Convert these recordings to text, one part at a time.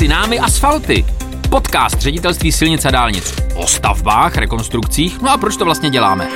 Mezi námi asfalty. Podcast ředitelství silnic a dálnic o stavbách, rekonstrukcích. No a proč to vlastně děláme?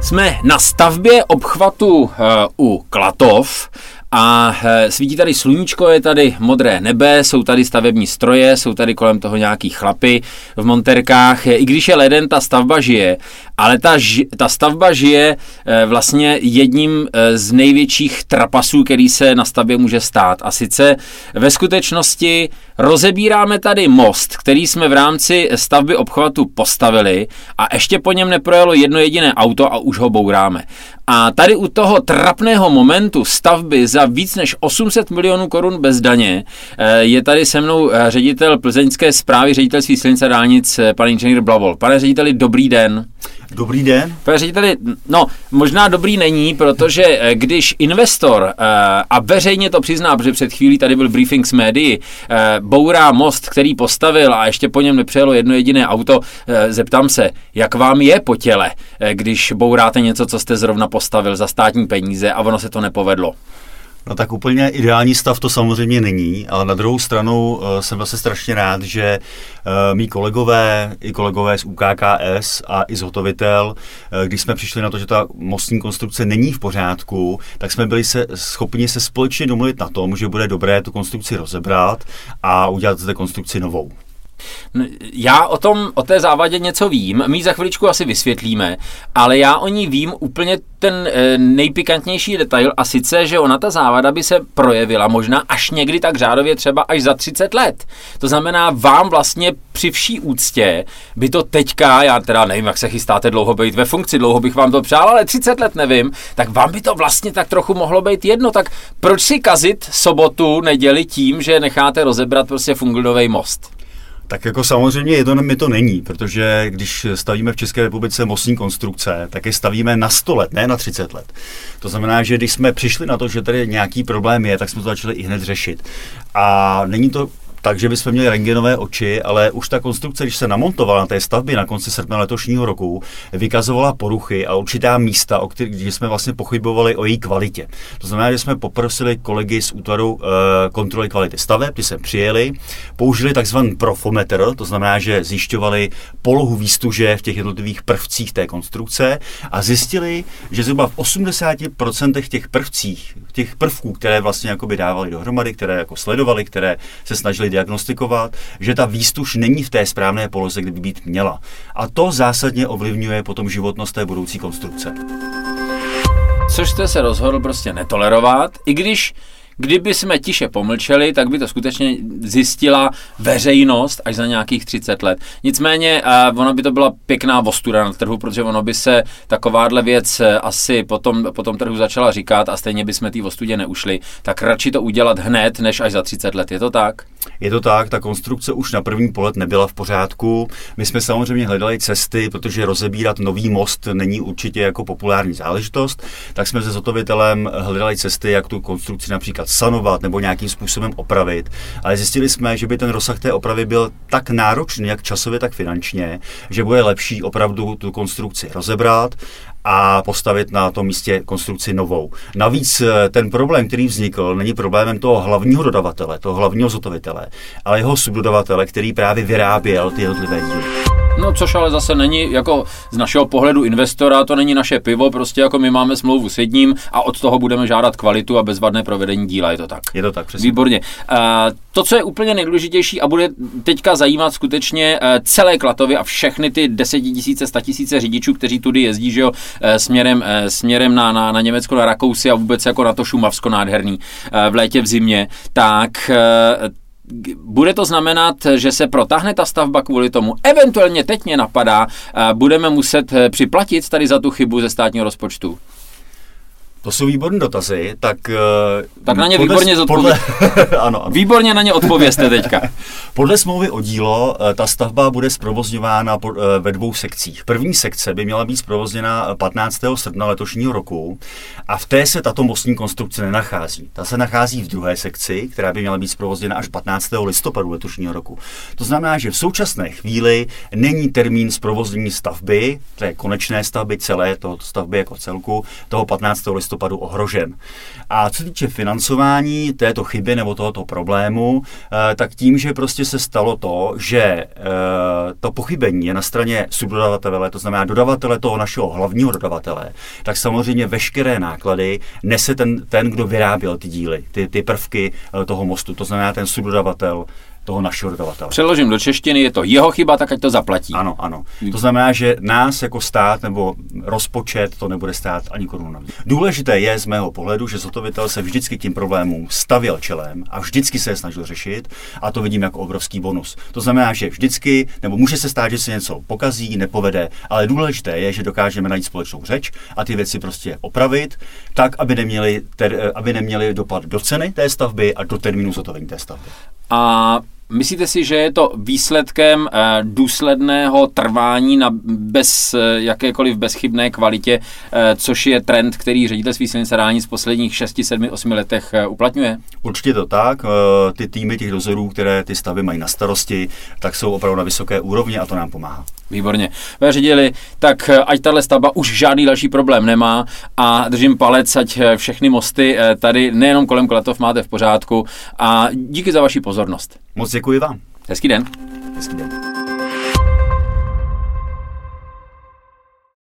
Jsme na stavbě obchvatu uh, u Klatov a eh, svítí tady sluníčko, je tady modré nebe, jsou tady stavební stroje, jsou tady kolem toho nějaký chlapy v monterkách. I když je leden, ta stavba žije, ale ta, ta stavba žije eh, vlastně jedním eh, z největších trapasů, který se na stavbě může stát. A sice ve skutečnosti rozebíráme tady most, který jsme v rámci stavby obchvatu postavili a ještě po něm neprojelo jedno jediné auto a už ho bouráme. A tady u toho trapného momentu stavby za víc než 800 milionů korun bez daně eh, je tady se mnou eh, ředitel plzeňské zprávy ředitelství silnice dálnic, eh, pan inženýr Blavol. Pane řediteli, dobrý den. Dobrý den. Pane řediteli, no, možná dobrý není, protože když investor, a veřejně to přizná, protože před chvílí tady byl briefing s médií, bourá most, který postavil a ještě po něm nepřejelo jedno jediné auto, zeptám se, jak vám je po těle, když bouráte něco, co jste zrovna postavil za státní peníze a ono se to nepovedlo? No tak úplně ideální stav to samozřejmě není, ale na druhou stranu uh, jsem zase strašně rád, že uh, mý kolegové, i kolegové z UKKS a i zhotovitel, uh, když jsme přišli na to, že ta mostní konstrukce není v pořádku, tak jsme byli se, schopni se společně domluvit na tom, že bude dobré tu konstrukci rozebrat a udělat zde konstrukci novou. Já o tom, o té závadě něco vím, my za chviličku asi vysvětlíme, ale já o ní vím úplně ten e, nejpikantnější detail a sice, že ona ta závada by se projevila možná až někdy tak řádově třeba až za 30 let. To znamená, vám vlastně při vší úctě by to teďka, já teda nevím, jak se chystáte dlouho být ve funkci, dlouho bych vám to přál, ale 30 let nevím, tak vám by to vlastně tak trochu mohlo být jedno, tak proč si kazit sobotu, neděli tím, že necháte rozebrat prostě funglnový most? Tak jako samozřejmě je to, mi to není, protože když stavíme v České republice mostní konstrukce, tak je stavíme na 100 let, ne na 30 let. To znamená, že když jsme přišli na to, že tady nějaký problém je, tak jsme to začali i hned řešit. A není to takže bychom měli rengenové oči, ale už ta konstrukce, když se namontovala na té stavbě na konci srpna letošního roku, vykazovala poruchy a určitá místa, o kterých jsme vlastně pochybovali o její kvalitě. To znamená, že jsme poprosili kolegy z útvaru uh, kontroly kvality staveb, ty se přijeli, použili takzvaný profometr, to znamená, že zjišťovali polohu výstuže v těch jednotlivých prvcích té konstrukce a zjistili, že zhruba v 80% těch prvcích, těch prvků, které vlastně dávali dohromady, které jako sledovali, které se snažili diagnostikovat, že ta výstuž není v té správné poloze, kde by být měla. A to zásadně ovlivňuje potom životnost té budoucí konstrukce. Což jste se rozhodl prostě netolerovat, i když Kdyby jsme tiše pomlčeli, tak by to skutečně zjistila veřejnost až za nějakých 30 let. Nicméně uh, ono by to byla pěkná vostuda na trhu, protože ono by se takováhle věc eh, asi potom, po tom trhu začala říkat a stejně by jsme té vostudě neušli. Tak radši to udělat hned, než až za 30 let. Je to tak? Je to tak, ta konstrukce už na první polet nebyla v pořádku. My jsme samozřejmě hledali cesty, protože rozebírat nový most není určitě jako populární záležitost, tak jsme se zotovitelem hledali cesty, jak tu konstrukci například sanovat nebo nějakým způsobem opravit. Ale zjistili jsme, že by ten rozsah té opravy byl tak náročný, jak časově, tak finančně, že bude lepší opravdu tu konstrukci rozebrat a postavit na tom místě konstrukci novou. Navíc eh, ten problém, který vznikl, není problémem toho hlavního dodavatele, toho hlavního zotovitele, ale jeho subdodavatele, který právě vyráběl ty jednotlivé díly. No, což ale zase není, jako z našeho pohledu investora, to není naše pivo, prostě jako my máme smlouvu s jedním a od toho budeme žádat kvalitu a bezvadné provedení díla, je to tak? Je to tak, přesně. Výborně. Uh, to, co je úplně nejdůležitější a bude teďka zajímat skutečně uh, celé Klatovy a všechny ty desetitisíce, statisíce řidičů, kteří tudy jezdí, že jo, uh, směrem, směrem na, na, na Německo, na Rakousy a vůbec jako na to Šumavsko nádherný v létě, v zimě, tak bude to znamenat, že se protáhne ta stavba kvůli tomu. Eventuálně teď mě napadá, budeme muset eh, připlatit tady za tu chybu ze státního rozpočtu. To jsou výborné dotazy, tak... Uh, tak na ně podle, výborně podle, ano, ano. Výborně na ně odpověste teďka. podle smlouvy o dílo uh, ta stavba bude zprovozňována uh, ve dvou sekcích. První sekce by měla být zprovozněna 15. srpna letošního roku a v té se tato mostní konstrukce nenachází. Ta se nachází v druhé sekci, která by měla být zprovozněna až 15. listopadu letošního roku. To znamená, že v současné chvíli není termín zprovoznění stavby, to je konečné stavby celé, toho stavby jako celku, toho 15. listopadu listopadu ohrožen. A co týče financování této chyby nebo tohoto problému, eh, tak tím, že prostě se stalo to, že eh, to pochybení je na straně subdodavatele, to znamená dodavatele toho našeho hlavního dodavatele, tak samozřejmě veškeré náklady nese ten, ten kdo vyráběl ty díly, ty, ty prvky eh, toho mostu, to znamená ten subdodavatel, toho našeho dodavatele. Přeložím do češtiny, je to jeho chyba, tak ať to zaplatí. Ano, ano. To znamená, že nás jako stát nebo rozpočet to nebude stát ani korunu Důležité je z mého pohledu, že zotovitel se vždycky tím problémům stavěl čelem a vždycky se je snažil řešit a to vidím jako obrovský bonus. To znamená, že vždycky, nebo může se stát, že se něco pokazí, nepovede, ale důležité je, že dokážeme najít společnou řeč a ty věci prostě opravit, tak, aby neměli, ter, aby neměli dopad do ceny té stavby a do termínu zotovení té stavby. A Myslíte si, že je to výsledkem eh, důsledného trvání na bez eh, jakékoliv bezchybné kvalitě, eh, což je trend, který ředitelství silnice dálnic v posledních 6, 7, 8 letech uplatňuje? Určitě to tak. Ty týmy těch dozorů, které ty stavy mají na starosti, tak jsou opravdu na vysoké úrovni a to nám pomáhá. Výborně. Ve ředili, tak ať tahle stavba už žádný další problém nemá a držím palec, ať všechny mosty tady nejenom kolem Klatov máte v pořádku a díky za vaši pozornost. Moc děkuji vám. Hezký den. Hezký den.